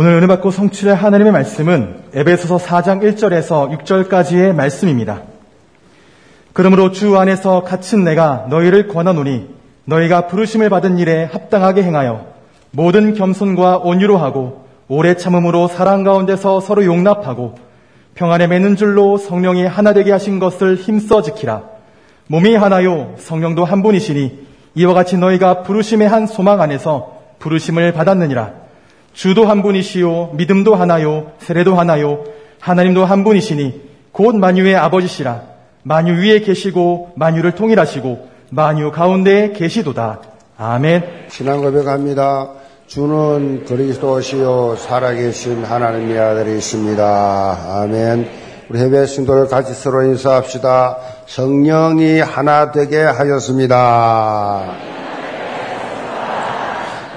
오늘 은혜 받고 성취할 하나님의 말씀은 에베소서 4장 1절에서 6절까지의 말씀입니다. 그러므로 주 안에서 갇힌 내가 너희를 권하노니 너희가 부르심을 받은 일에 합당하게 행하여 모든 겸손과 온유로 하고 오래 참음으로 사랑 가운데서 서로 용납하고 평안에 매는 줄로 성령이 하나 되게 하신 것을 힘써 지키라. 몸이 하나요 성령도 한 분이시니 이와 같이 너희가 부르심의 한 소망 안에서 부르심을 받았느니라. 주도 한 분이시요 믿음도 하나요 세례도 하나요. 하나님도 한 분이시니 곧 만유의 아버지시라. 만유 위에 계시고 만유를 통일하시고 만유 가운데 계시도다. 아멘. 신앙 고백합니다. 주는 그리스도시요 살아계신 하나님의 아들이십니다. 아멘. 우리 해외 신도를 같이 서로 인사합시다. 성령이 하나 되게 하였습니다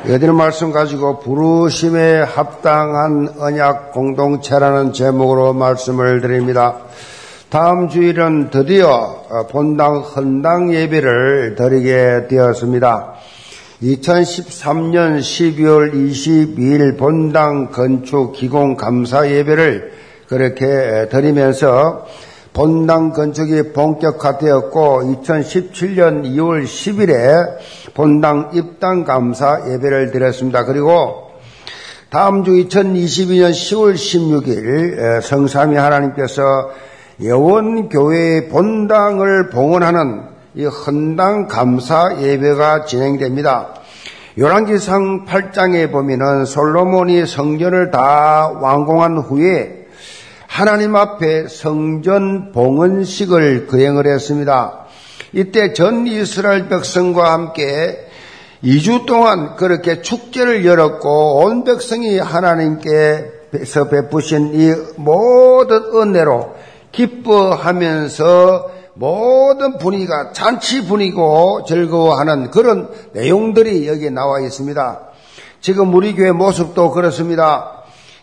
여드는 말씀 가지고 부르심에 합당한 언약 공동체라는 제목으로 말씀을 드립니다. 다음 주일은 드디어 본당 헌당 예배를 드리게 되었습니다. 2013년 12월 22일 본당 건축 기공 감사 예배를 그렇게 드리면서 본당 건축이 본격화되었고 2017년 2월 10일에 본당 입당 감사 예배를 드렸습니다. 그리고 다음 주 2022년 10월 16일 성삼위 하나님께서 여원교회의 본당을 봉헌하는 이 헌당 감사 예배가 진행됩니다. 요란기상 8장에 보면은 솔로몬이 성전을 다 완공한 후에 하나님 앞에 성전 봉헌식을 거행을 했습니다. 이때 전 이스라엘 백성과 함께 2주 동안 그렇게 축제를 열었고 온 백성이 하나님께서 베푸신 이 모든 은혜로 기뻐하면서 모든 분위기가 잔치 분위기고 즐거워하는 그런 내용들이 여기에 나와 있습니다. 지금 우리 교회 모습도 그렇습니다.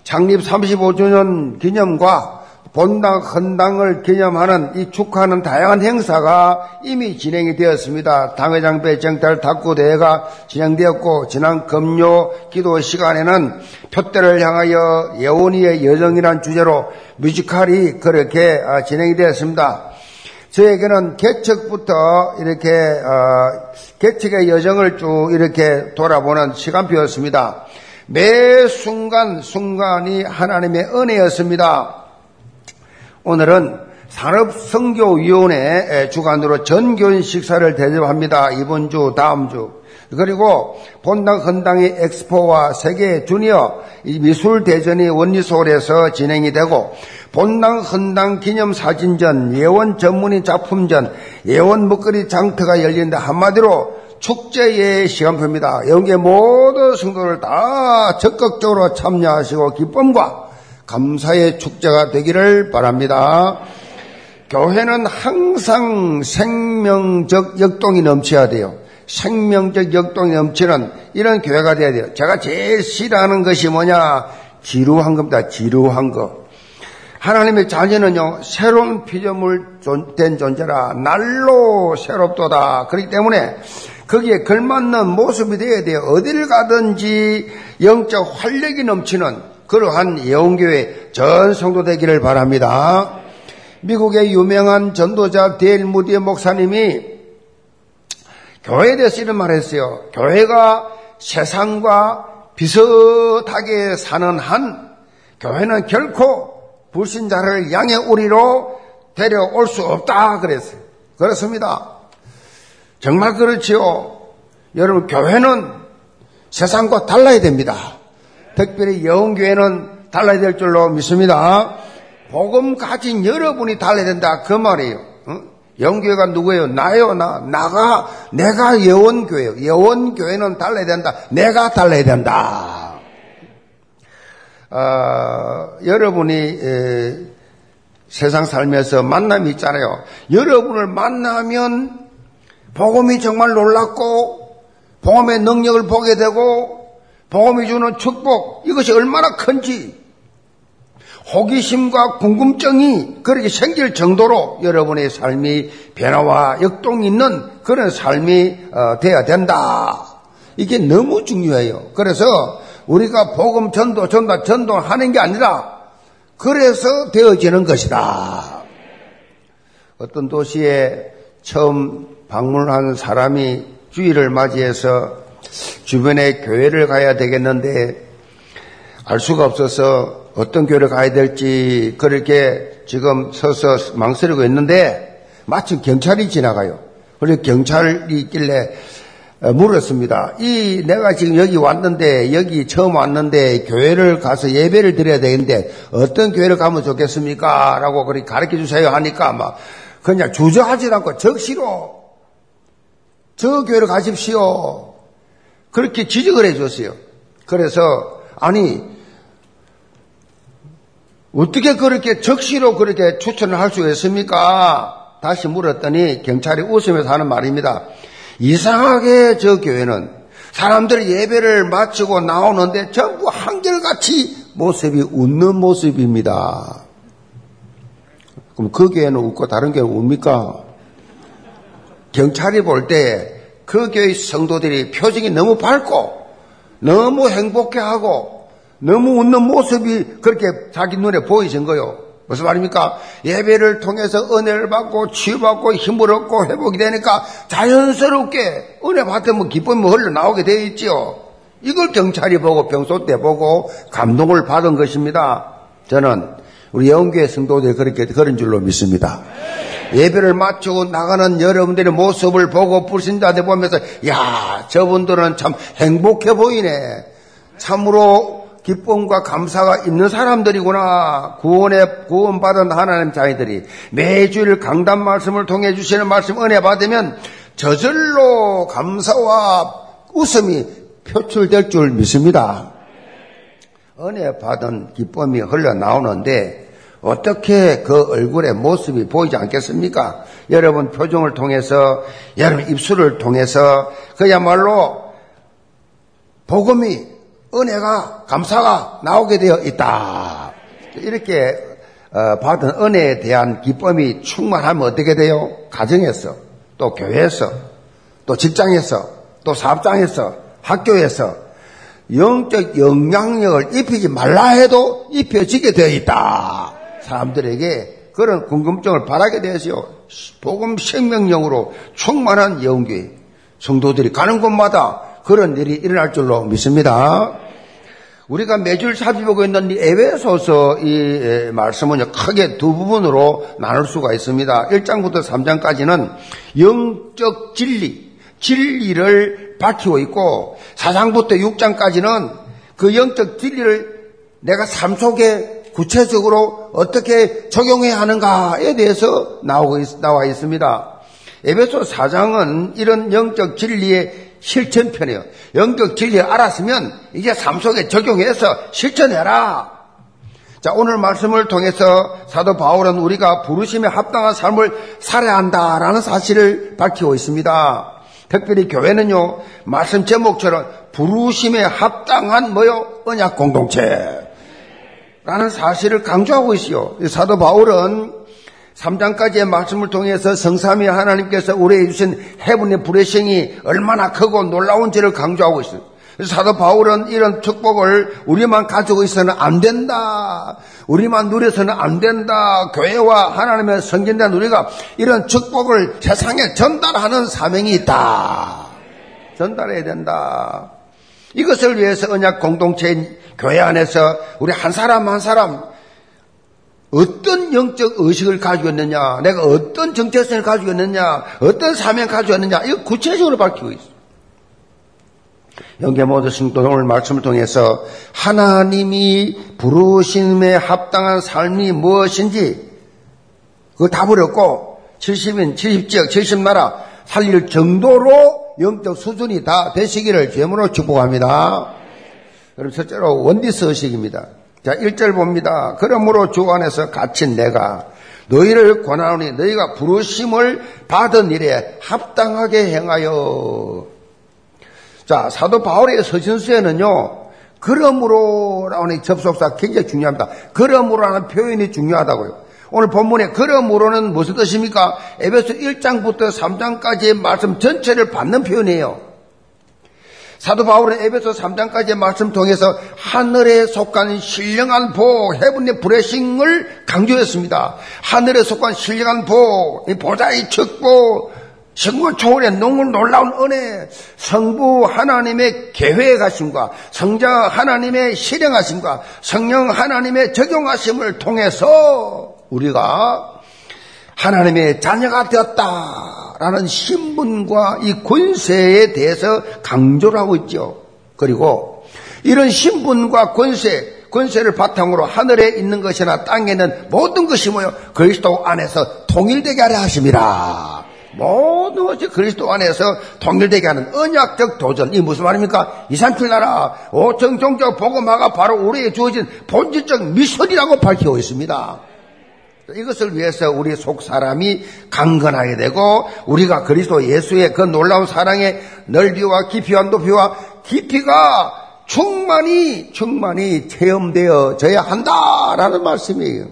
창립 35주년 기념과 본당 헌당을 기념하는 이 축하하는 다양한 행사가 이미 진행이 되었습니다. 당회장 배정달 탁구 대회가 진행되었고 지난 금요 기도 시간에는 표대를 향하여 예원이의 여정이라는 주제로 뮤지컬이 그렇게 아, 진행이 되었습니다. 저에게는 개척부터 이렇게 어, 개척의 여정을 쭉 이렇게 돌아보는 시간표였습니다. 매 순간 순간이 하나님의 은혜였습니다. 오늘은 산업성교위원회 주관으로 전교인 식사를 대접합니다. 이번 주, 다음 주. 그리고 본당 헌당의 엑스포와 세계 주니어 미술 대전이 원리소홀에서 진행이 되고 본당 헌당 기념 사진전, 예원 전문의 작품전, 예원 먹거리 장터가 열린다. 한마디로 축제의 시간표입니다. 영계 모든 성도를 다 적극적으로 참여하시고 기쁨과 감사의 축제가 되기를 바랍니다. 교회는 항상 생명적 역동이 넘쳐야 돼요. 생명적 역동이 넘치는 이런 교회가 돼야 돼요. 제가 제일 싫어하는 것이 뭐냐? 지루한 겁니다. 지루한 거. 하나님의 자녀는요, 새로운 피조물 된 존재라, 날로 새롭도다. 그렇기 때문에 거기에 걸맞는 모습이 되어야 돼요. 어디를 가든지 영적 활력이 넘치는 그러한 예언교회 전 성도 되기를 바랍니다. 미국의 유명한 전도자 데일 무디의 목사님이 교회에 대해서 이런 말을 했어요. 교회가 세상과 비슷하게 사는 한 교회는 결코 불신자를 양의 우리로 데려올 수 없다 그랬어요. 그렇습니다. 정말 그렇지요. 여러분 교회는 세상과 달라야 됩니다. 특별히 영교회는 달라야 될 줄로 믿습니다. 복음 가진 여러분이 달라야 된다 그 말이에요. 영교회가 누구예요? 나요, 나. 나가, 내가 예원교회요. 예원교회는 달라야 된다. 내가 달라야 된다. 어, 여러분이 에, 세상 살면서 만남이 있잖아요. 여러분을 만나면 복음이 정말 놀랍고 복음의 능력을 보게 되고 복음이 주는 축복 이것이 얼마나 큰지 호기심과 궁금증이 그렇게 생길 정도로 여러분의 삶이 변화와 역동이 있는 그런 삶이 어, 되어야 된다. 이게 너무 중요해요. 그래서 우리가 복음 전도, 전도, 전도하는 게 아니라 그래서 되어지는 것이다. 어떤 도시에 처음 방문한 사람이 주일을 맞이해서 주변에 교회를 가야 되겠는데 알 수가 없어서 어떤 교회를 가야 될지 그렇게 지금 서서 망설이고 있는데 마침 경찰이 지나가요. 그래서 경찰이 있길래 어, 물었습니다. 이 내가 지금 여기 왔는데 여기 처음 왔는데 교회를 가서 예배를 드려야 되는데 어떤 교회를 가면 좋겠습니까? 라고 그렇게 가르쳐 주세요 하니까 막 그냥 주저하지 않고 적시로 저 교회를 가십시오. 그렇게 지적을 해 줬어요. 그래서 아니 어떻게 그렇게 적시로 그렇게 추천을 할 수 있습니까? 다시 물었더니 경찰이 웃으면서 하는 말입니다. 이상하게 저 교회는 사람들이 예배를 마치고 나오는데 전부 한결같이 모습이 웃는 모습입니다. 그럼 그 교회는 웃고 다른 교회는 웁니까? 경찰이 볼 때 그 교회 성도들이 표정이 너무 밝고 너무 행복해하고 너무 웃는 모습이 그렇게 자기 눈에 보이신 거요. 무슨 말입니까? 예배를 통해서 은혜를 받고 치유받고 힘을 얻고 회복이 되니까 자연스럽게 은혜 받으면 기쁨이 흘러나오게 되어 있지요. 이걸 경찰이 보고 평소 때 보고 감동을 받은 것입니다. 저는 우리 영교회 성도들이 그렇게 그런 줄로 믿습니다. 예배를 마치고 나가는 여러분들의 모습을 보고 불신자들 보면서 야 저분들은 참 행복해 보이네. 참으로 기쁨과 감사가 있는 사람들이구나. 구원에 구원받은 하나님 자녀들이 매주일 강단 말씀을 통해 주시는 말씀 은혜 받으면 저절로 감사와 웃음이 표출될 줄 믿습니다. 은혜 받은 기쁨이 흘러나오는데 어떻게 그 얼굴의 모습이 보이지 않겠습니까? 여러분 표정을 통해서 여러분 입술을 통해서 그야말로 복음이 은혜가 감사가 나오게 되어 있다. 이렇게 어, 받은 은혜에 대한 기쁨이 충만하면 어떻게 돼요? 가정에서, 또 교회에서, 또 직장에서, 또 사업장에서, 학교에서 영적 영향력을 입히지 말라 해도 입혀지게 되어 있다. 사람들에게 그런 궁금증을 바라게 되었어요. 복음 생명력으로 충만한 영교회 성도들이 가는 곳마다 그런 일이 일어날 줄로 믿습니다. 우리가 매주 살펴보고 있는 이 에베소서 이 말씀은 크게 두 부분으로 나눌 수가 있습니다. 1장부터 3장까지는 영적 진리, 진리를 밝히고 있고 4장부터 6장까지는 그 영적 진리를 내가 삶 속에 구체적으로 어떻게 적용해야 하는가에 대해서 나오고 나와 있습니다. 에베소 4장은 이런 영적 진리의 실천편이에요. 영적 진리를 알았으면 이제 삶 속에 적용해서 실천해라. 자, 오늘 말씀을 통해서 사도 바울은 우리가 부르심에 합당한 삶을 살아야 한다라는 사실을 밝히고 있습니다. 특별히 교회는요, 말씀 제목처럼 부르심에 합당한 뭐요? 언약 공동체. 라는 사실을 강조하고 있어요. 사도 바울은 3장까지의 말씀을 통해서 성삼위 하나님께서 우리에게 주신 해분의 브레싱이 얼마나 크고 놀라운지를 강조하고 있어요. 사도 바울은 이런 축복을 우리만 가지고 있어서는 안 된다. 우리만 누려서는 안 된다. 교회와 하나님의 성전된 우리가 이런 축복을 세상에 전달하는 사명이 있다. 전달해야 된다. 이것을 위해서 언약 공동체 교회 안에서 우리 한 사람 한 사람 어떤 영적 의식을 가지고 있느냐, 내가 어떤 정체성을 가지고 있느냐, 어떤 사명을 가지고 있느냐, 이거 구체적으로 밝히고 있어요. 영계 모든 성도 오늘 말씀을 통해서 하나님이 부르심에 합당한 삶이 무엇인지 그거 답을 얻고 70인, 70지역, 70나라 살릴 정도로 영적 수준이 다 되시기를 죄물로 축복합니다. 여러분, 첫째로 원디스 의식입니다. 자, 1절 봅니다. 그러므로 주 안에서 갇힌 내가 너희를 권하노니 너희가 부르심을 받은 일에 합당하게 행하여. 자, 사도 바울의 서신서에는요, 그러므로라는 접속사 굉장히 중요합니다. 그러므로라는 표현이 중요하다고요. 오늘 본문에 그러므로는 무슨 뜻입니까? 에베소 1장부터 3장까지의 말씀 전체를 받는 표현이에요. 사도 바울은 에베소 3장까지의 말씀 통해서 하늘에 속한 신령한 보, 해븐의 브레싱을 강조했습니다. 하늘에 속한 신령한 보, 보좌의 축복, 성부 초월의 너무 놀라운 은혜, 성부 하나님의 계획하심과 성자 하나님의 실행하심과 성령 하나님의 적용하심을 통해서 우리가 하나님의 자녀가 되었다라는 신분과 이 권세에 대해서 강조를 하고 있죠. 그리고 이런 신분과 권세, 권세를 바탕으로 하늘에 있는 것이나 땅에 있는 모든 것이 모여 그리스도 안에서 통일되게 하려 하심이라. 모든 것이 그리스도 안에서 통일되게 하는 언약적 도전. 이 무슨 말입니까? 이산필 나라 오청 종적 복음화가 바로 우리에게 주어진 본질적 미션이라고 밝히고 있습니다. 이것을 위해서 우리 속 사람이 강건하게 되고 우리가 그리스도 예수의 그 놀라운 사랑의 넓이와 깊이와 높이와 깊이가 충만히 충만히 체험되어져야 한다라는 말씀이에요.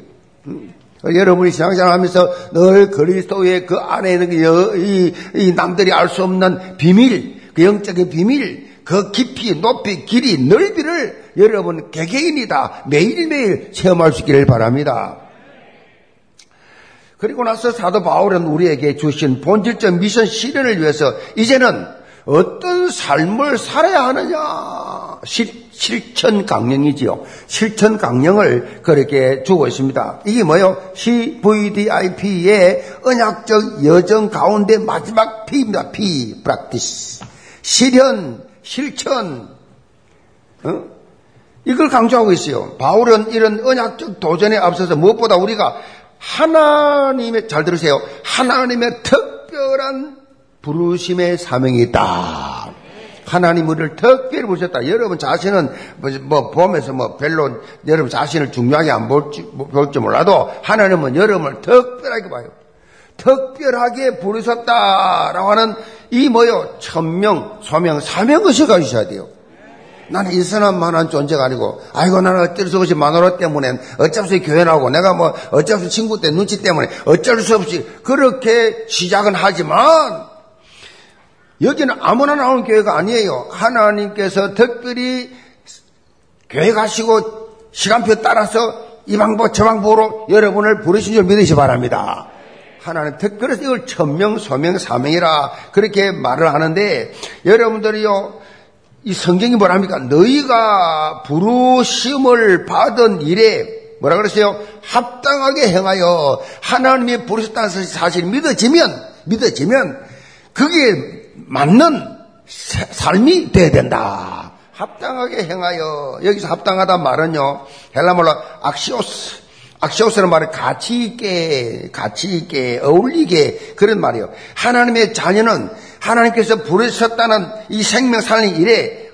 음. 여러분이 신앙생활하면서 늘 그리스도의 그 안에 있는 그 이, 이 남들이 알 수 없는 비밀, 그 영적인 비밀, 그 깊이, 높이, 길이, 넓이를 여러분 개개인이 다 매일매일 체험할 수 있기를 바랍니다. 그리고 나서 사도 바울은 우리에게 주신 본질적 미션 실현을 위해서 이제는 어떤 삶을 살아야 하느냐 실, 실천 강령이지요. 실천 강령을 그렇게 주고 있습니다. 이게 뭐요? CVDIP의 언약적 여정 가운데 마지막 P입니다. P, practice. 실현, 실천. 어? 이걸 강조하고 있어요. 바울은 이런 언약적 도전에 앞서서 무엇보다 우리가 하나님의 잘 들으세요. 하나님의 특별한 부르심의 사명이 있다. 하나님 우리를 특별히 부르셨다. 여러분 자신은 뭐, 뭐 보면서 뭐 별로 여러분 자신을 중요하게 안 볼지, 볼지 몰라도 하나님은 여러분을 특별하게 봐요. 특별하게 부르셨다라고 하는 이 뭐요? 천명, 소명, 사명의식 가지셔야 돼요. 나는 인선한만한 존재가 아니고, 아이고, 나는 어쩔 수 없이 마누라 때문에, 어쩔 수 없이 교회 나오고, 내가 뭐, 어쩔 수 없이 친구 때 눈치 때문에, 어쩔 수 없이, 그렇게 시작은 하지만, 여기는 아무나 나오는 교회가 아니에요. 하나님께서 특별히 교회 가시고, 시간표 따라서 이 방법, 저 방법으로 여러분을 부르신 줄 믿으시 기 바랍니다. 하나님 특별히 이걸 천명, 소명, 사명이라 그렇게 말을 하는데 여러분들이요 이 성경이 뭐랍니까? 너희가 부르심을 받은 일에 뭐라 그러세요? 합당하게 행하여 하나님이 부르셨다는 사실이 믿어지면, 믿어지면 그게 맞는 삶이 돼야 된다. 합당하게 행하여, 여기서 합당하다 말은요, 헬라말로 악시오스, 악시오스는 말은 가치 있게, 가치 있게, 어울리게 그런 말이에요. 하나님의 자녀는 하나님께서 부르셨다는 이 생명 살리는 일에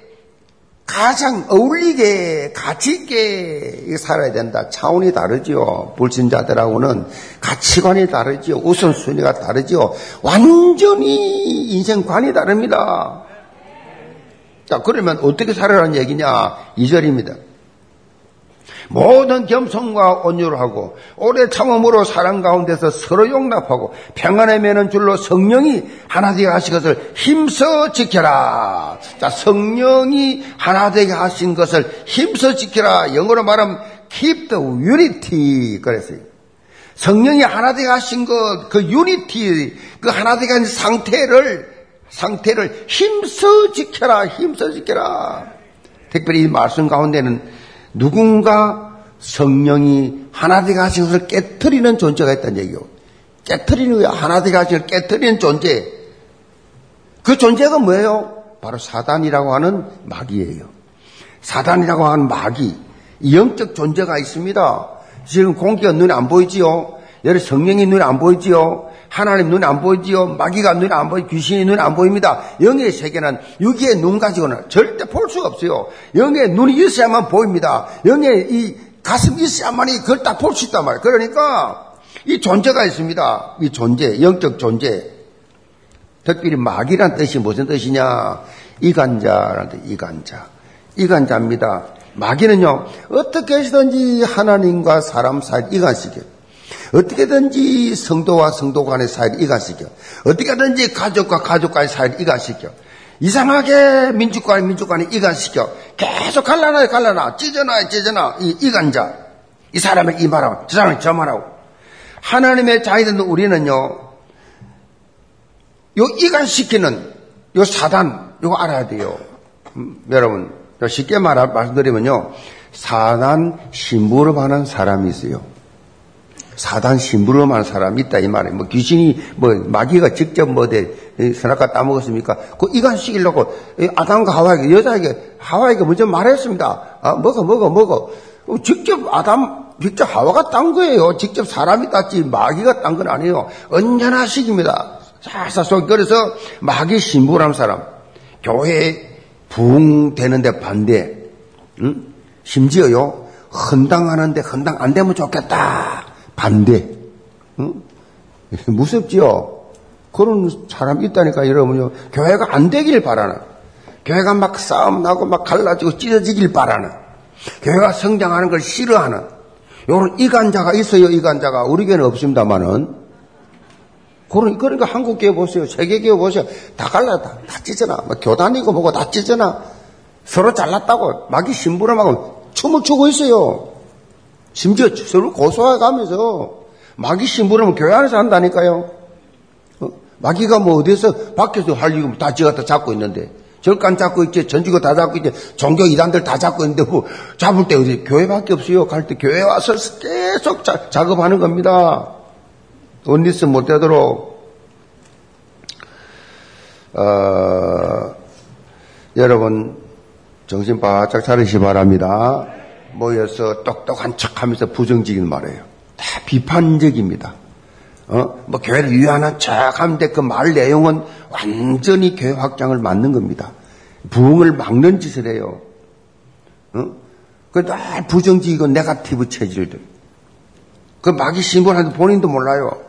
가장 어울리게 가치 있게 살아야 된다. 차원이 다르지요. 불신자들하고는 가치관이 다르지요. 우선순위가 다르지요. 완전히 인생관이 다릅니다. 자, 그러면 어떻게 살아라는 얘기냐? 2절입니다. 모든 겸손과 온유를 하고 오래 참음으로 사랑 가운데서 서로 용납하고 평안에 매는 줄로 성령이 하나 되게 하신 것을 힘써 지켜라. 자, 성령이 하나 되게 하신 것을 힘써 지켜라. 영어로 말하면 keep the unity 그랬어요. 성령이 하나 되게 하신 것, 그 유니티, 그 하나 되게 한 상태를, 상태를 힘써 지켜라, 힘써 지켜라. 특별히 이 말씀 가운데는 누군가 성령이 하나 되게 하신 것을 깨뜨리는 존재가 있다는 얘기요. 깨뜨리는 거야. 하나 되게 하신 것을 깨뜨리는 존재. 그 존재가 뭐예요? 바로 사단이라고 하는 마귀예요. 사단이라고 하는 마귀. 영적 존재가 있습니다. 지금 공기가 눈에 안 보이지요? 여러 성령이 눈에 안 보이지요? 하나님 눈에 안 보이지요? 마귀가 눈에 안 보이, 귀신이 눈에 안 보입니다. 영의 세계는 여기에 눈 가지고는 절대 볼 수가 없어요. 영의 눈이 있어야만 보입니다. 영의 이 가슴이 있어야만이 그걸 딱 볼 수 있단 말이에요. 그러니까 이 존재가 있습니다. 이 존재, 영적 존재. 특별히 마귀란 뜻이 무슨 뜻이냐? 이간자라는 뜻, 이간자. 이간자입니다. 마귀는요, 어떻게 해서든지 하나님과 사람 사이 이간시켜요. 어떻게든지 성도와 성도 간의 사이를 이간시켜. 어떻게든지 가족과 가족 간의 사이를 이간시켜. 이상하게 민주관이 민주관이 이간시켜. 계속 갈라놔요, 갈라놔. 찢어놔요, 찢어놔. 이 이간자. 이 사람을 이 말하고, 저 사람을 저 말하고. 하나님의 자녀된 우리는요, 요 이간시키는 요 사단, 요거 알아야 돼요. 음, 여러분, 쉽게 말, 말씀드리면요, 사단 심부름하는 사람이 있어요. 사단 심부름하는 사람이 있다 이 말이에요. 뭐 귀신이 뭐 마귀가 직접 뭐대 선악과 따먹었습니까? 그 이간 시키려고 아담과 하와에게 여자에게 하와에게 먼저 말했습니다. 아, 먹어 먹어 먹어. 직접 아담 직접 하와가 딴 거예요. 직접 사람이 땄지 마귀가 딴 건 아니에요. 언제나 시킵니다. 사사속 그래서 마귀 심부름하는 사람 교회 부흥되는데 반대. 응? 심지어요 헌당하는데 헌당 안 되면 좋겠다. 반대. 응? 무섭지요? 그런 사람 있다니까 여러분요. 교회가 안 되길 바라는. 교회가 막 싸움 나고 막 갈라지고 찢어지길 바라는. 교회가 성장하는 걸 싫어하는. 요런 이간자가 있어요, 이간자가. 우리 교회는 없습니다만은. 그런, 그러니까 한국 교회 보세요. 세계 교회 보세요. 다 갈라, 다, 다 찢어나. 뭐 교단이고 뭐고 다 찢어나. 서로 잘났다고 마귀 심부름하고 춤을 추고 있어요. 심지어 서로 고소해 가면서 마귀 심부름은 교회 안에서 한다니까요. 어? 마귀가 뭐 어디서 밖에서 할 일은 다 지가 다 잡고 있는데 절간 잡고 있지 전주가 다 잡고 있지 종교 이단들 다 잡고 있는데 뭐 잡을 때 어디 교회밖에 없어요. 갈 때 교회 와서 계속 자, 작업하는 겁니다. 원리스 못 되도록 어, 여러분 정신 바짝 차리시 바랍니다. 모여서 똑똑한 척 하면서 부정적인 말이에요. 다 비판적입니다. 어? 뭐 교회를 위하는 척 하는데 그 말 내용은 완전히 교회 확장을 막는 겁니다. 부흥을 막는 짓을 해요. 어? 그다 부정적이고 네가티브 체질들. 그 마귀 신분한테 본인도 몰라요.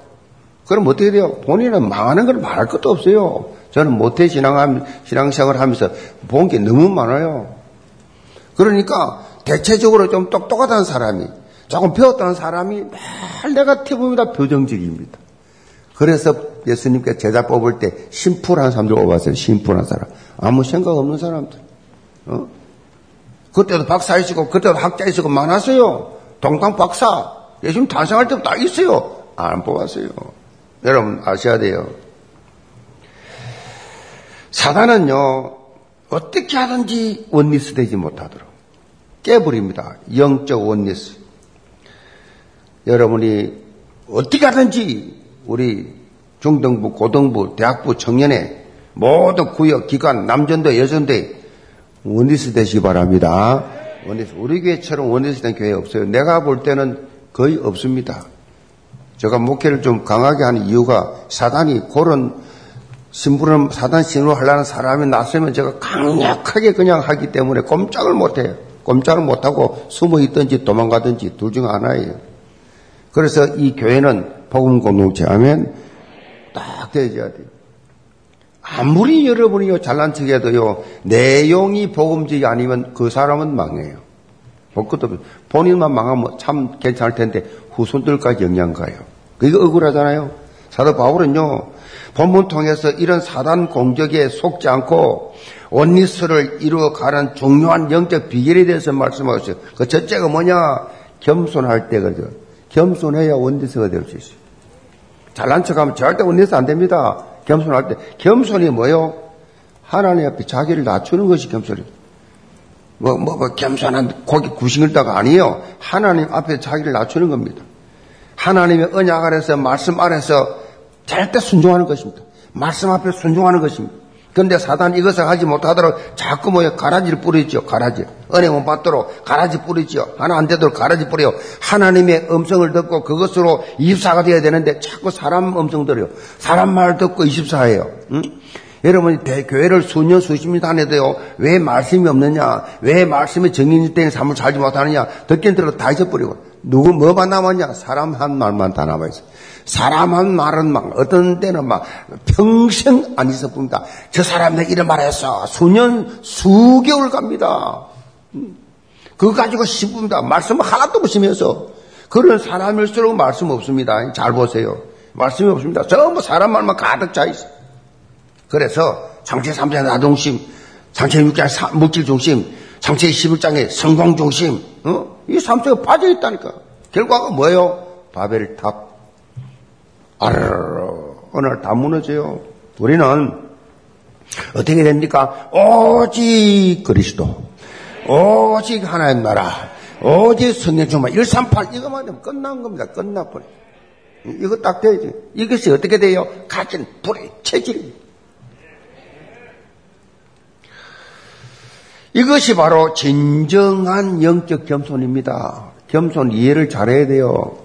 그럼 어떻게 돼요? 본인은 망하는 걸 말할 것도 없어요. 저는 모태 신앙, 신앙생활 하면서 본 게 너무 많아요. 그러니까 대체적으로 좀 똑똑하다는 사람이, 조금 배웠다는 사람이 늘 네가티브입니다. 표정적입니다. 그래서 예수님께 제자 뽑을 때 심플한 사람들 뽑았어요. 심플한 사람. 아무 생각 없는 사람들. 어? 그때도 박사이시고, 그때도 학자이시고 많았어요. 동당 박사. 예수님 탄생할 때부터 다 있어요. 안 뽑았어요. 여러분 아셔야 돼요. 사단은요, 어떻게 하든지 원리스 되지 못하도록. 깨버립니다. 영적 원리스. 여러분이 어떻게 하든지 우리 중등부, 고등부, 대학부 청년회 모두 구역, 기관, 남전도, 여전도 원리스 되시기 바랍니다. 원리스. 우리 교회처럼 원리스 된 교회 없어요. 내가 볼 때는 거의 없습니다. 제가 목회를 좀 강하게 하는 이유가 사단이 그런 신부름, 사단 신으로 하려는 사람이 났으면 제가 강력하게 그냥 하기 때문에 꼼짝을 못해요. 꼼짝을 못하고 숨어 있든지 도망가든지 둘 중 하나예요. 그래서 이 교회는 복음 공동체 하면 딱 되어야 돼요. 아무리 여러분이 잘난 척해도요, 내용이 복음직이 아니면 그 사람은 망해요. 복것도 본인만 망하면 참 괜찮을 텐데 후손들까지 영향 가요. 그게 억울하잖아요. 사도 바울은요, 본문 통해서 이런 사단 공격에 속지 않고 원리스를 이루어가는 중요한 영적 비결에 대해서 말씀하셨어요. 그 첫째가 뭐냐? 겸손할 때거든. 겸손해야 원리스가 될 수 있어요. 잘난 척하면 절대 원리스 안 됩니다. 겸손할 때. 겸손이 뭐요? 하나님 앞에 자기를 낮추는 것이 겸손이에요. 뭐, 뭐, 뭐, 겸손한 고기 구싱을다가 아니에요. 하나님 앞에 자기를 낮추는 겁니다. 하나님의 언약 아래서, 말씀 아래서 절대 순종하는 것입니다. 말씀 앞에 순종하는 것입니다. 그런데 사단 이것을 하지 못하도록 자꾸 뭐에 가라지를 뿌리죠. 가라지. 은혜 못 받도록 가라지 뿌리죠. 하나 안 되도록 가라지 뿌려요. 하나님의 음성을 듣고 그것으로 24가 되어야 되는데 자꾸 사람 음성 들어요. 사람 말 듣고 24예요. 응? 여러분이 대교회를 수년 수십 년 다녀도요. 왜 말씀이 없느냐? 왜 말씀이 정인일대의 삶을 살지 못하느냐? 듣긴 들어도 다 잊어버리고 누구 뭐만 남았냐? 사람 한 말만 다 남아있어요. 사람 한 말은 막 어떤 때는 막 평생 안 있어 봅니다. 저 사람 내가 이런 말 했어. 수년, 수개월 갑니다. 그거 가지고 씹습니다. 말씀 하나도 없으면서. 그런 사람일수록 말씀 없습니다. 잘 보세요. 말씀이 없습니다. 전부 사람 말만 가득 차 있어. 그래서 창세 3장 나 중심, 창세 6장 물질 중심, 창세 11장의 성공 중심, 어? 이 3장에 빠져 있다니까. 결과가 뭐예요? 바벨 탑. 아르르 오늘 다 무너져요. 우리는 어떻게 됩니까? 오직 그리스도, 오직 하나님 나라, 오직 성령 충만 138 이거만 되면 끝난 겁니다. 끝나버려. 이거 딱 돼야지. 이것이 어떻게 돼요? 가진 불의 체질입니다. 이것이 바로 진정한 영적 겸손입니다. 겸손 이해를 잘해야 돼요.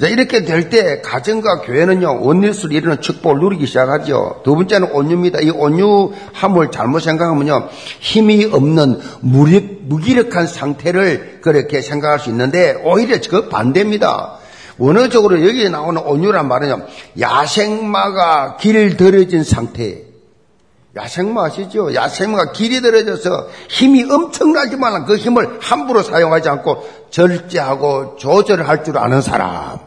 자, 이렇게 될 때 가정과 교회는요, 온유스를 이루는 축복을 누리기 시작하죠. 두 번째는 온유입니다. 이 온유함을 잘못 생각하면요, 힘이 없는 무력, 무기력한 상태를 그렇게 생각할 수 있는데, 오히려 그 반대입니다. 원어적으로 여기에 나오는 온유란 말은요, 야생마가 길들여진 상태. 야생마 아시죠? 야생마가 길이 들어져서 힘이 엄청나지만 그 힘을 함부로 사용하지 않고 절제하고 조절을 할줄 아는 사람.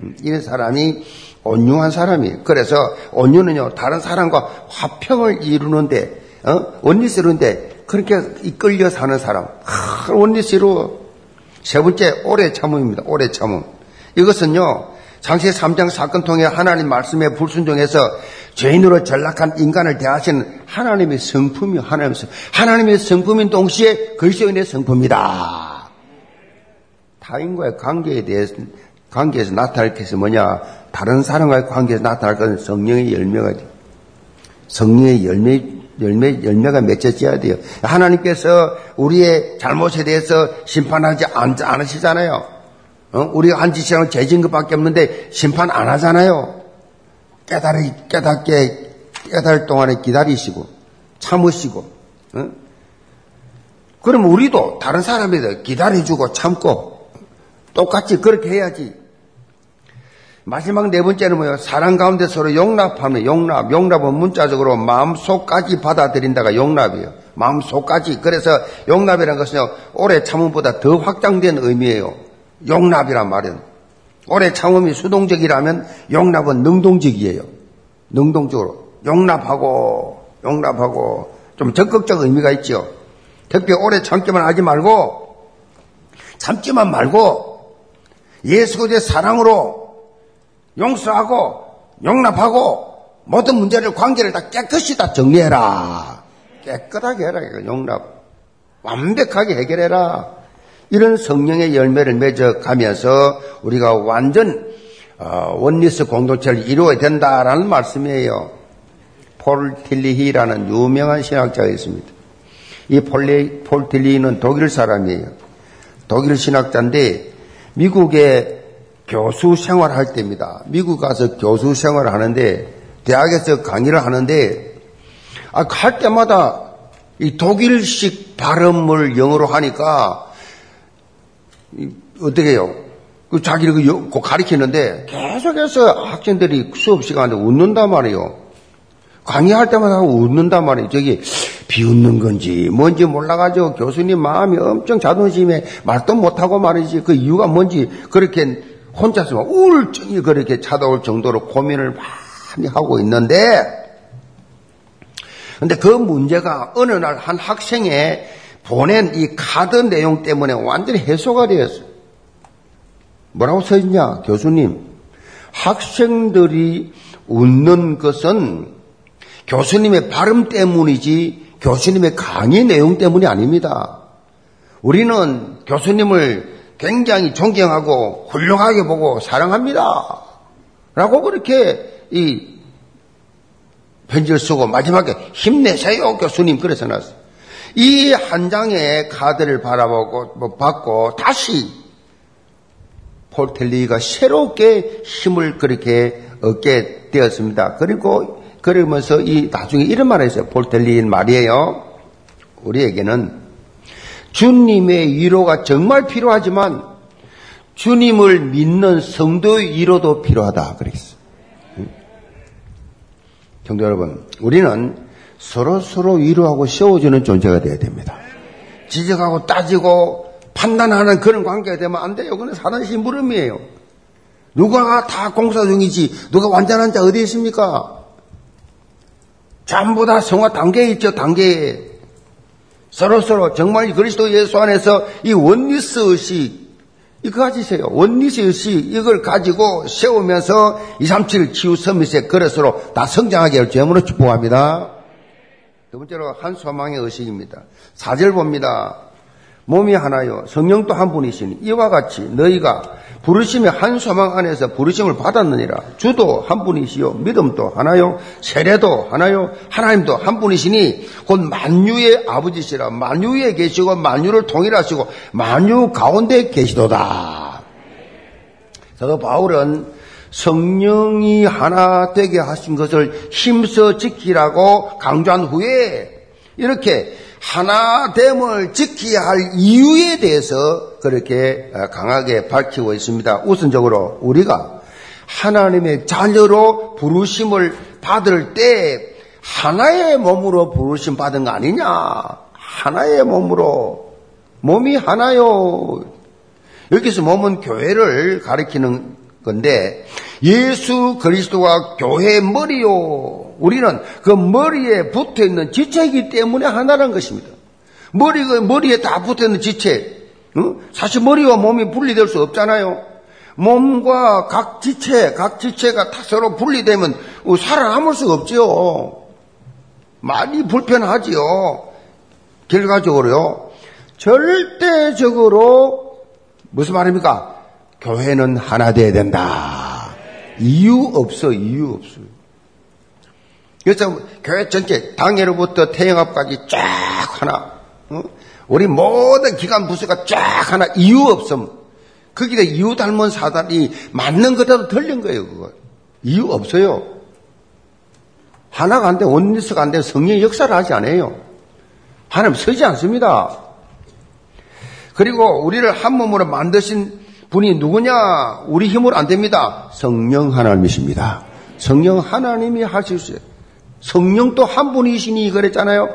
음, 이 사람이 온유한 사람이에요. 그래서 온유는요, 다른 사람과 화평을 이루는데, 어? 원리스러운데, 그렇게 이끌려 사는 사람. 하, 원리스러워. 세 번째, 오래 참음입니다. 오래 참음. 이것은요, 장세 3장 사건 통해 하나님 말씀에 불순종해서 죄인으로 전락한 인간을 대하시는 하나님의 성품이 하나님의 성품. 하나님의 성품인 동시에 그리스도인의 성품이다. 타인과의 관계에 대해서 관계에서 나타날 것이 뭐냐? 다른 사람과의 관계에서 나타날 것은 성령의 열매가 돼. 성령의 열매 열매 열매가 맺혀져야 돼요. 하나님께서 우리의 잘못에 대해서 심판하지 않으시잖아요. 어? 우리가 한 짓이랑 죄진 것밖에 없는데 심판 안 하잖아요. 깨달이, 깨닫게, 깨달을 동안에 기다리시고, 참으시고, 어? 그럼 우리도 다른 사람에 기다려주고 참고, 똑같이 그렇게 해야지. 마지막 네 번째는 뭐예요? 사랑 가운데 서로 용납하면 용납. 용납은 문자적으로 마음속까지 받아들인다가 용납이에요. 마음속까지. 그래서 용납이라는 것은요, 오래 참음보다 더 확장된 의미예요. 용납이란 말은 오래 참음이 수동적이라면 용납은 능동적이에요. 능동적으로 용납하고 용납하고 좀 적극적 의미가 있죠. 특히 오래 참기만 하지 말고 참지만 말고 예수 그리스도의 사랑으로 용서하고 용납하고 모든 문제를 관계를 다 깨끗이 다 정리해라. 깨끗하게 해라. 용납. 완벽하게 해결해라. 이런 성령의 열매를 맺어가면서 우리가 완전 어, 원리스 공동체를 이루어야 된다라는 말씀이에요. 폴 틸리히라는 유명한 신학자가 있습니다. 이 폴리, 폴 틸리히는 독일 사람이에요. 독일 신학자인데 미국에 교수 생활할 때입니다. 미국 가서 교수 생활을 하는데 대학에서 강의를 하는데 아, 할 때마다 이 독일식 발음을 영어로 하니까 어떻게 해요? 그 자기를 그 가리키는데 계속해서 학생들이 수업 시간에 웃는단 말이에요. 강의할 때마다 웃는단 말이에요. 저기 비웃는 건지 뭔지 몰라가지고 교수님 마음이 엄청 자존심에 말도 못하고 말이지 그 이유가 뭔지 그렇게 혼자서 우울증이 그렇게 찾아올 정도로 고민을 많이 하고 있는데 근데 그 문제가 어느 날 한 학생의 보낸 이 카드 내용 때문에 완전히 해소가 되었어요. 뭐라고 써 있냐, 교수님. 학생들이 웃는 것은 교수님의 발음 때문이지 교수님의 강의 내용 때문이 아닙니다. 우리는 교수님을 굉장히 존경하고 훌륭하게 보고 사랑합니다. 라고 그렇게 이 편지를 쓰고 마지막에 힘내세요, 교수님. 그래서 놨어요. 이 한 장의 카드를 바라보고 뭐 받고 다시 폴텔리가 새롭게 힘을 그렇게 얻게 되었습니다. 그리고 그러면서 이 나중에 이런 말을 했어요. 폴텔리인 말이에요. 우리에게는 주님의 위로가 정말 필요하지만 주님을 믿는 성도의 위로도 필요하다. 그랬어요. 성도 여러분, 우리는 서로 서로 위로하고 세워주는 존재가 되어야 됩니다. 지적하고 따지고 판단하는 그런 관계가 되면 안 돼요. 그건 사단의 심부름이에요. 누가 다 공사 중이지 누가 완전한 자 어디 있습니까? 전부 다 성화 단계에 있죠, 단계에. 서로서로 정말 그리스도 예수 안에서 이 원리스 의식, 이거 가지세요. 원리스 의식, 이걸 가지고 세우면서 237 치유 서밋의 그릇으로 다 성장하게 할 주님으로 축복합니다. 두 번째로 한 소망의 의식입니다. 사절 봅니다. 몸이 하나요. 성령도 한 분이시니 이와 같이 너희가 부르심의 한 소망 안에서 부르심을 받았느니라. 주도 한 분이시요. 믿음도 하나요. 세례도 하나요. 하나님도 한 분이시니 곧 만유의 아버지시라. 만유에 계시고 만유를 통일하시고 만유 가운데 계시도다. 그래서 바울은 성령이 하나 되게 하신 것을 힘써 지키라고 강조한 후에 이렇게 하나됨을 지켜야 할 이유에 대해서 그렇게 강하게 밝히고 있습니다. 우선적으로 우리가 하나님의 자녀로 부르심을 받을 때 하나의 몸으로 부르심 받은 거 아니냐? 하나의 몸으로 몸이 하나요. 여기서 몸은 교회를 가리키는 건데 예수 그리스도가 교회 머리요. 우리는 그 머리에 붙어 있는 지체이기 때문에 하나라는 것입니다. 머리가 머리에 다 붙어 있는 지체. 어? 사실 머리와 몸이 분리될 수 없잖아요. 몸과 각 지체, 각 지체가 다 서로 분리되면 살아남을 수가 없지요. 많이 불편하지요. 결과적으로요. 절대적으로 무슨 말입니까? 교회는 하나 돼야 된다. 이유 없어, 이유 없어요. 그래서 교회 전체 당예로부터 태영합까지 쫙 하나, 어? 우리 모든 기관 부서가 쫙 하나 이유 없음. 거기다 이유 닮은 사단이 맞는 것보다 틀린 거예요, 그거. 이유 없어요. 하나가 안 돼, 원리스가 안 돼, 성령의 역사를 하지 않아요. 하나님 서지 않습니다. 그리고 우리를 한 몸으로 만드신 분이 누구냐? 우리 힘으로 안 됩니다. 성령 하나님이십니다. 성령 하나님이 하실 수 있어요. 성령도 한 분이시니 그랬잖아요.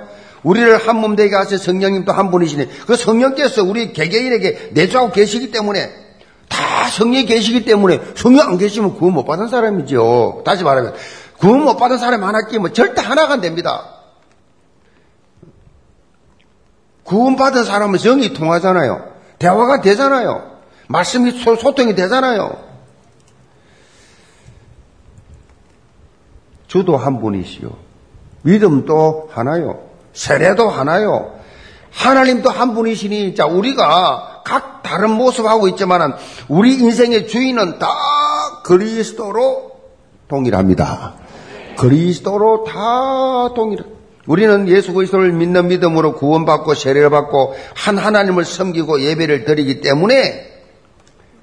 우리를 한 몸 되게 하신 성령님도 한 분이시니 그 성령께서 우리 개개인에게 내주하고 계시기 때문에 다 성령이 계시기 때문에 성령 안 계시면 구원 못 받은 사람이죠. 다시 말하면 구원 못 받은 사람이 하나 끼면 절대 하나가 안 됩니다. 구원 받은 사람은 정이 통하잖아요. 대화가 되잖아요. 말씀이 소통이 되잖아요. 주도 한 분이시요. 믿음도 하나요. 세례도 하나요. 하나님도 한 분이시니, 자, 우리가 각 다른 모습하고 있지만, 우리 인생의 주인은 다 그리스도로 동일합니다. 그리스도로 다 동일. 우리는 예수 그리스도를 믿는 믿음으로 구원받고 세례를 받고 한 하나님을 섬기고 예배를 드리기 때문에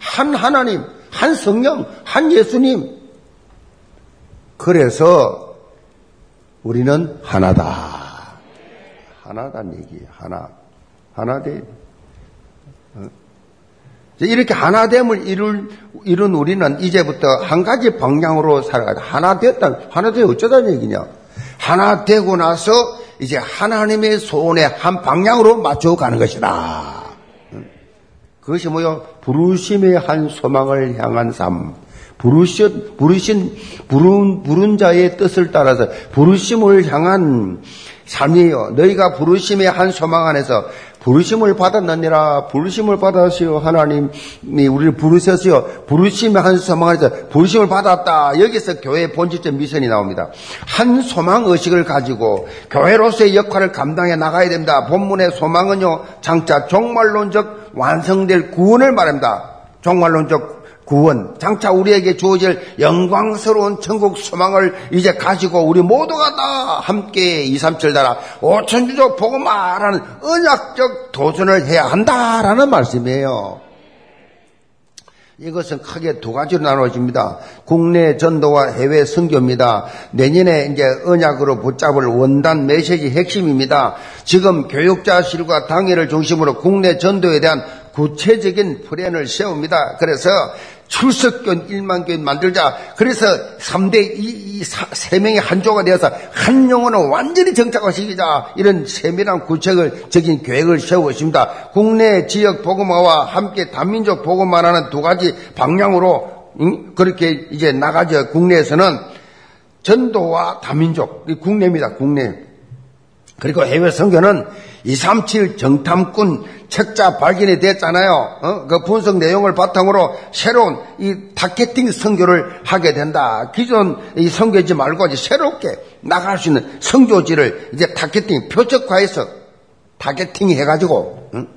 한 하나님, 한 성령, 한 예수님. 그래서 우리는 하나다. 하나다는 얘기예요. 하나. 하나됨. 어? 이렇게 하나됨을 이룰, 이룬 우리는 이제부터 한 가지 방향으로 살아가자. 하나 됐다. 하나 되어 어쩌다는 얘기냐. 하나 되고 나서 이제 하나님의 손에 한 방향으로 맞춰 가는 것이다. 그것이 뭐요? 부르심의 한 소망을 향한 삶. 부르신, 부르신, 부른, 부른 자의 뜻을 따라서 부르심을 향한 삶이에요. 너희가 부르심의 한 소망 안에서 부르심을 받았느니라 부르심을 받았어요. 하나님이 우리를 부르셨어요. 부르심의 한 소망 안에서 부르심을 받았다. 여기서 교회의 본질적 미션이 나옵니다. 한 소망 의식을 가지고 교회로서의 역할을 감당해 나가야 됩니다. 본문의 소망은요. 장차 종말론적 완성될 구원을 말합니다. 종말론적 구원, 장차 우리에게 주어질 영광스러운 천국 소망을 이제 가지고 우리 모두가 다 함께 2, 3절 달아 5천주족 보고 말하는 언약적 도전을 해야 한다라는 말씀이에요. 이것은 크게 두 가지로 나눠집니다. 국내 전도와 해외 선교입니다. 내년에 이제 언약으로 붙잡을 원단 메시지 핵심입니다. 지금 교육자실과 당회를 중심으로 국내 전도에 대한 구체적인 플랜을 세웁니다. 그래서 출석견 1만 견 만들자. 그래서 3대 2, 3 명의 한조가 되어서 한 영혼을 완전히 정착화시키자. 이런 세밀한 구체적인 계획을 세우고 있습니다. 국내 지역 보고마와 함께 단민족 보고만하는 두 가지 방향으로 그렇게 이제 나가죠. 국내에서는 전도와 다민족, 국내입니다, 국내. 그리고 해외 선교는 237 정탐꾼 책자 발간이 됐잖아요. 어? 그 분석 내용을 바탕으로 새로운 이 targeting 선교를 하게 된다. 기존 이 선교지 말고 이제 새롭게 나갈 수 있는 선교지를 이제 targeting 표적화해서 targeting 해가지고 응?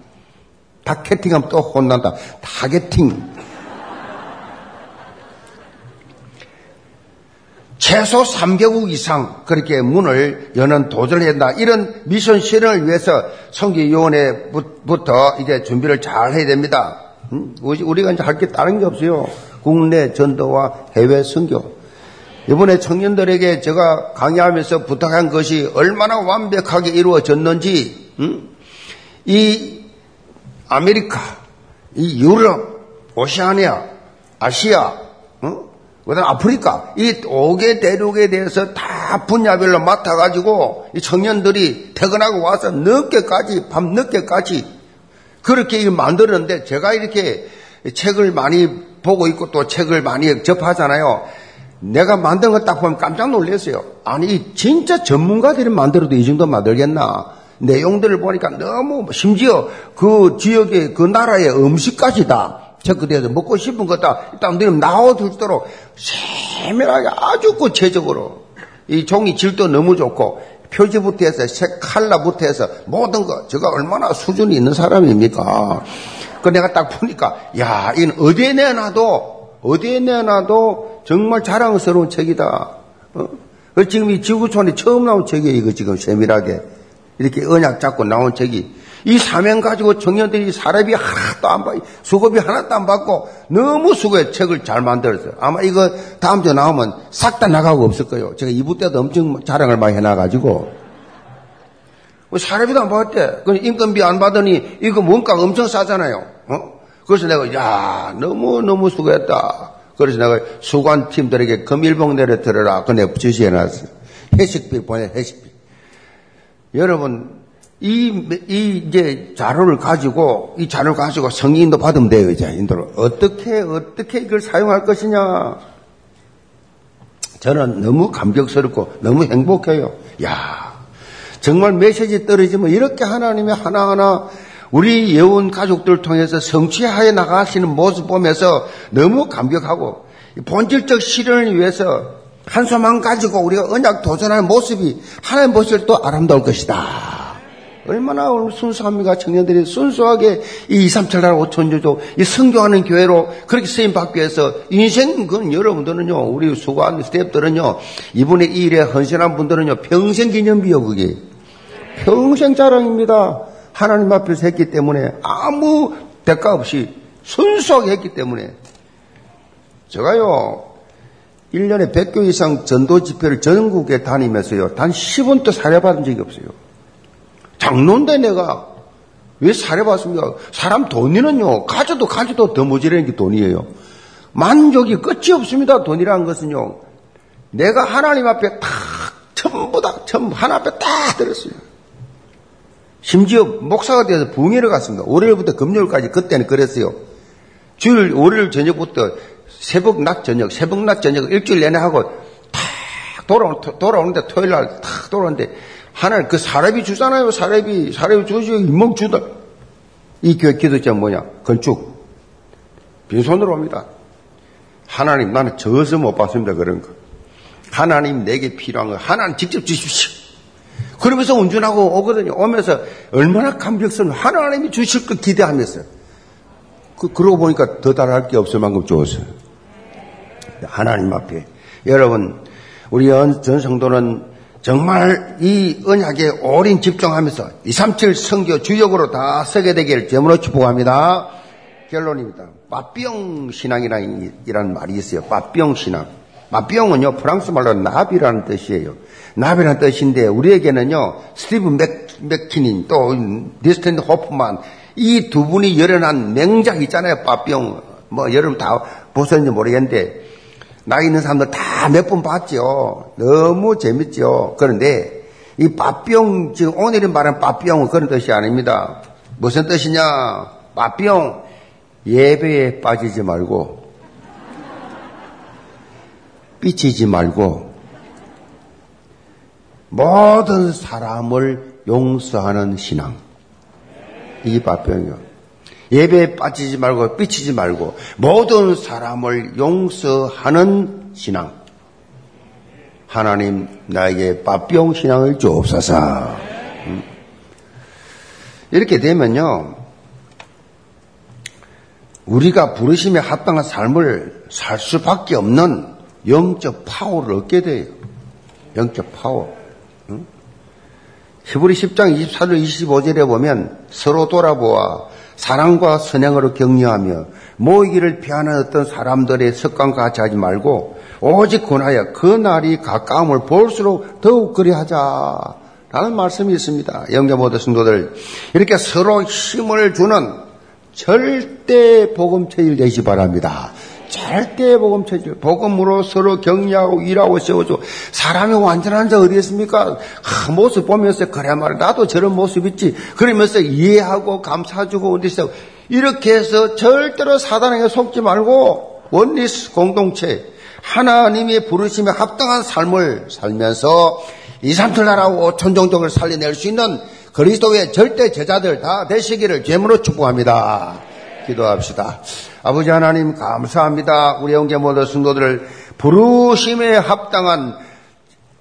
targeting하면 또 혼난다. targeting 최소 3개국 이상 그렇게 문을 여는 도전을 한다. 이런 미션 실현을 위해서 선교위원회부터 이제 준비를 잘 해야 됩니다. 음? 우리가 이제 할 게 다른 게 없어요. 국내 전도와 해외 선교. 이번에 청년들에게 제가 강의하면서 부탁한 것이 얼마나 완벽하게 이루어졌는지, 음? 이 아메리카, 이 유럽, 오시아니아, 아시아, 어? 그다음 아프리카 이 5개 대륙에 대해서 다 분야별로 맡아가지고 이 청년들이 퇴근하고 와서 늦게까지 밤 늦게까지 그렇게 만들었는데 제가 이렇게 책을 많이 보고 있고 또 책을 많이 접하잖아요. 내가 만든 거 딱 보면 깜짝 놀랐어요. 아니 진짜 전문가들이 만들어도 이 정도 만들겠나? 내용들을 보니까 너무 심지어 그 지역의 그 나라의 음식까지 다 체크돼서 먹고 싶은 거다 일단 너희는 나와둘도록 세밀하게 아주 구체적으로 이 종이 질도 너무 좋고 표지부터 해서 색 칼라부터 해서 모든 거 제가 얼마나 수준이 있는 사람입니까? 그 내가 딱 보니까 야 이건 어디에 내놔도 어디에 내놔도 정말 자랑스러운 책이다. 어? 그 지금 이 지구촌에 처음 나온 책이에요. 이거 지금 세밀하게 이렇게 언약 잡고 나온 책이 이 사명 가지고 청년들이 사례비 하나도 안 받고 수고비 하나도 안 받고 너무 수고해 책을 잘 만들었어요. 아마 이거 다음 주에 나오면 싹 다 나가고 없을 거예요. 제가 이부 때도 엄청 자랑을 많이 해놔가지고 뭐 사례비도 안 받았대. 그 인건비 안 받으니 이거 원가가 엄청 싸잖아요. 어? 그래서 내가 야 너무 너무 수고했다. 그래서 내가 수관 팀들에게 금일봉 내려 들어라. 그 내가 지시해놨어요. 회식비 보내 회식비. 여러분 이, 이, 이제 자료를 가지고, 이 자료를 가지고 성인도 받으면 돼요, 이제, 인도를. 어떻게, 어떻게 이걸 사용할 것이냐. 저는 너무 감격스럽고 너무 행복해요. 야 정말 메시지 떨어지면 이렇게 하나님의 하나하나 우리 예원 가족들 통해서 성취하여 나가시는 모습 보면서 너무 감격하고 본질적 실현을 위해서 한숨만 가지고 우리가 언약 도전하는 모습이 하나님 보실 또 아름다울 것이다. 얼마나 순수합니까? 청년들이 순수하게 이 2, 3, 7, 8, 5천 조조, 이 성교하는 교회로 그렇게 쓰임 받기 위해서 인생, 그건 여러분들은요, 우리 수고하는 스태프들은요, 이번에 이 일에 헌신한 분들은요, 평생 기념비요, 그게. 평생 자랑입니다. 하나님 앞에서 했기 때문에 아무 대가 없이 순수하게 했기 때문에. 제가요, 1년에 100교 이상 전도 집회를 전국에 다니면서요, 단 10원도 사례받은 적이 없어요. 장로인데 내가 왜 사려봤습니까? 사람 돈이는요, 가져도 가져도 더 모자라는 게 돈이에요. 만족이 끝이 없습니다. 돈이라는 것은요. 내가 하나님 앞에 다, 전부 다, 전부 하나 앞에 다 들었어요. 심지어 목사가 되어서 붕해를 갔습니다. 월요일부터 금요일까지 그때는 그랬어요. 주일, 월요일 저녁부터 새벽, 낮, 저녁, 새벽, 낮, 저녁 일주일 내내 하고 탁 돌아오, 돌아오는데 토요일 날 탁 돌아오는데 하나님 그 사례비 주잖아요. 사례비 사례비 주시고 인목 주다. 이 교회 기도장 뭐냐? 건축. 빈손으로 옵니다. 하나님 나는 저서 못 봤습니다. 그런 거. 하나님 내게 필요한 거 하나님 직접 주십시오. 그러면서 운전하고 오거든요. 오면서 얼마나 감격스러운 하나님이 주실 거 기대하면서. 그, 그러고 보니까 더 달할 게 없을 만큼 좋았어요. 하나님 앞에. 여러분, 우리 전 성도는 정말 이 언약에 오랜 집중하면서 237 성교 주역으로 다 서게 되기를 점으로 축복합니다. 결론입니다. 빠병 신앙이라는 말이 있어요. 빠병 신앙. papillon은요, 프랑스 말로 나비라는 뜻이에요. 나비라는 뜻인데, 우리에게는요, 스티브 맥, 맥퀸, 또, 더스틴 호프만, 이 두 분이 열어난 명작 있잖아요, 빠병. 뭐, 여러분 다 보셨는지 모르겠는데, 나이 있는 사람들 다 몇 번 봤죠. 너무 재밌죠. 그런데 이 빠병, 지금 오늘은 말하는 빠병은 그런 뜻이 아닙니다. 무슨 뜻이냐? 빠병, 예배에 빠지지 말고, 삐치지 말고, 모든 사람을 용서하는 신앙. 이게 바병이요. 예배에 빠지지 말고 삐치지 말고 모든 사람을 용서하는 신앙. 하나님 나에게 빠병 신앙을 주옵소서. 음. 이렇게 되면요. 우리가 부르심에 합당한 삶을 살 수밖에 없는 영적 파워를 얻게 돼요. 영적 파워. 히브리 10장 24절 25절에 보면 서로 돌아보아 사랑과 선행으로 격려하며 모이기를 피하는 어떤 사람들의 습관 같이 하지 말고 오직 권하여 그 날이 가까움을 볼수록 더욱 그리하자. 라는 말씀이 있습니다. 영계 모든 성도들 이렇게 서로 힘을 주는 절대 복음체일 되시 바랍니다. 절대 복음 체질, 복음으로 서로 격려하고 일하고 세워주고 사람이 완전한 자 어디 있습니까? 아, 모습 보면서 그래 말 나도 저런 모습 있지. 그러면서 이해하고 감사주고 어디서 이렇게 해서 절대로 사단에게 속지 말고 원리스 공동체 하나님이 부르심에 합당한 삶을 살면서 이삼틀 나라고 천종족을 살려낼 수 있는 그리스도의 절대 제자들 다 되시기를 죄물로 축복합니다. 기도합시다. 아버지 하나님 감사합니다. 우리 형제 모든 성도들을 부르심에 합당한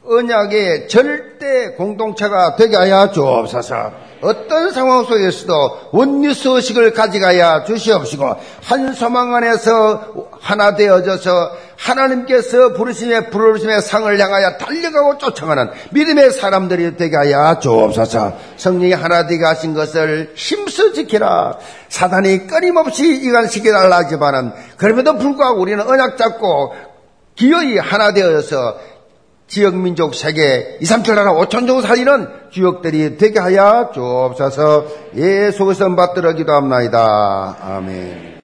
언약의 절대 공동체가 되게 하여 주옵소서. 어떤 상황 속에서도 원리서식을 가져가야 주시옵시고 한 소망 안에서 하나 되어져서 하나님께서 부르심의 부르심의 상을 향하여 달려가고 쫓아가는 믿음의 사람들이 되게 하여 주옵소서. 성령이 하나 되게 하신 것을 힘써 지키라. 사단이 끊임없이 이간시켜 달라 하지만은 그럼에도 불구하고 우리는 언약 잡고 기어이 하나 되어서 지역 민족 세계 2, 3천 나라 5천 종 살리는 주역들이 되게 하여 주옵소서 예수의 선 받들어 기도합나이다. 아멘.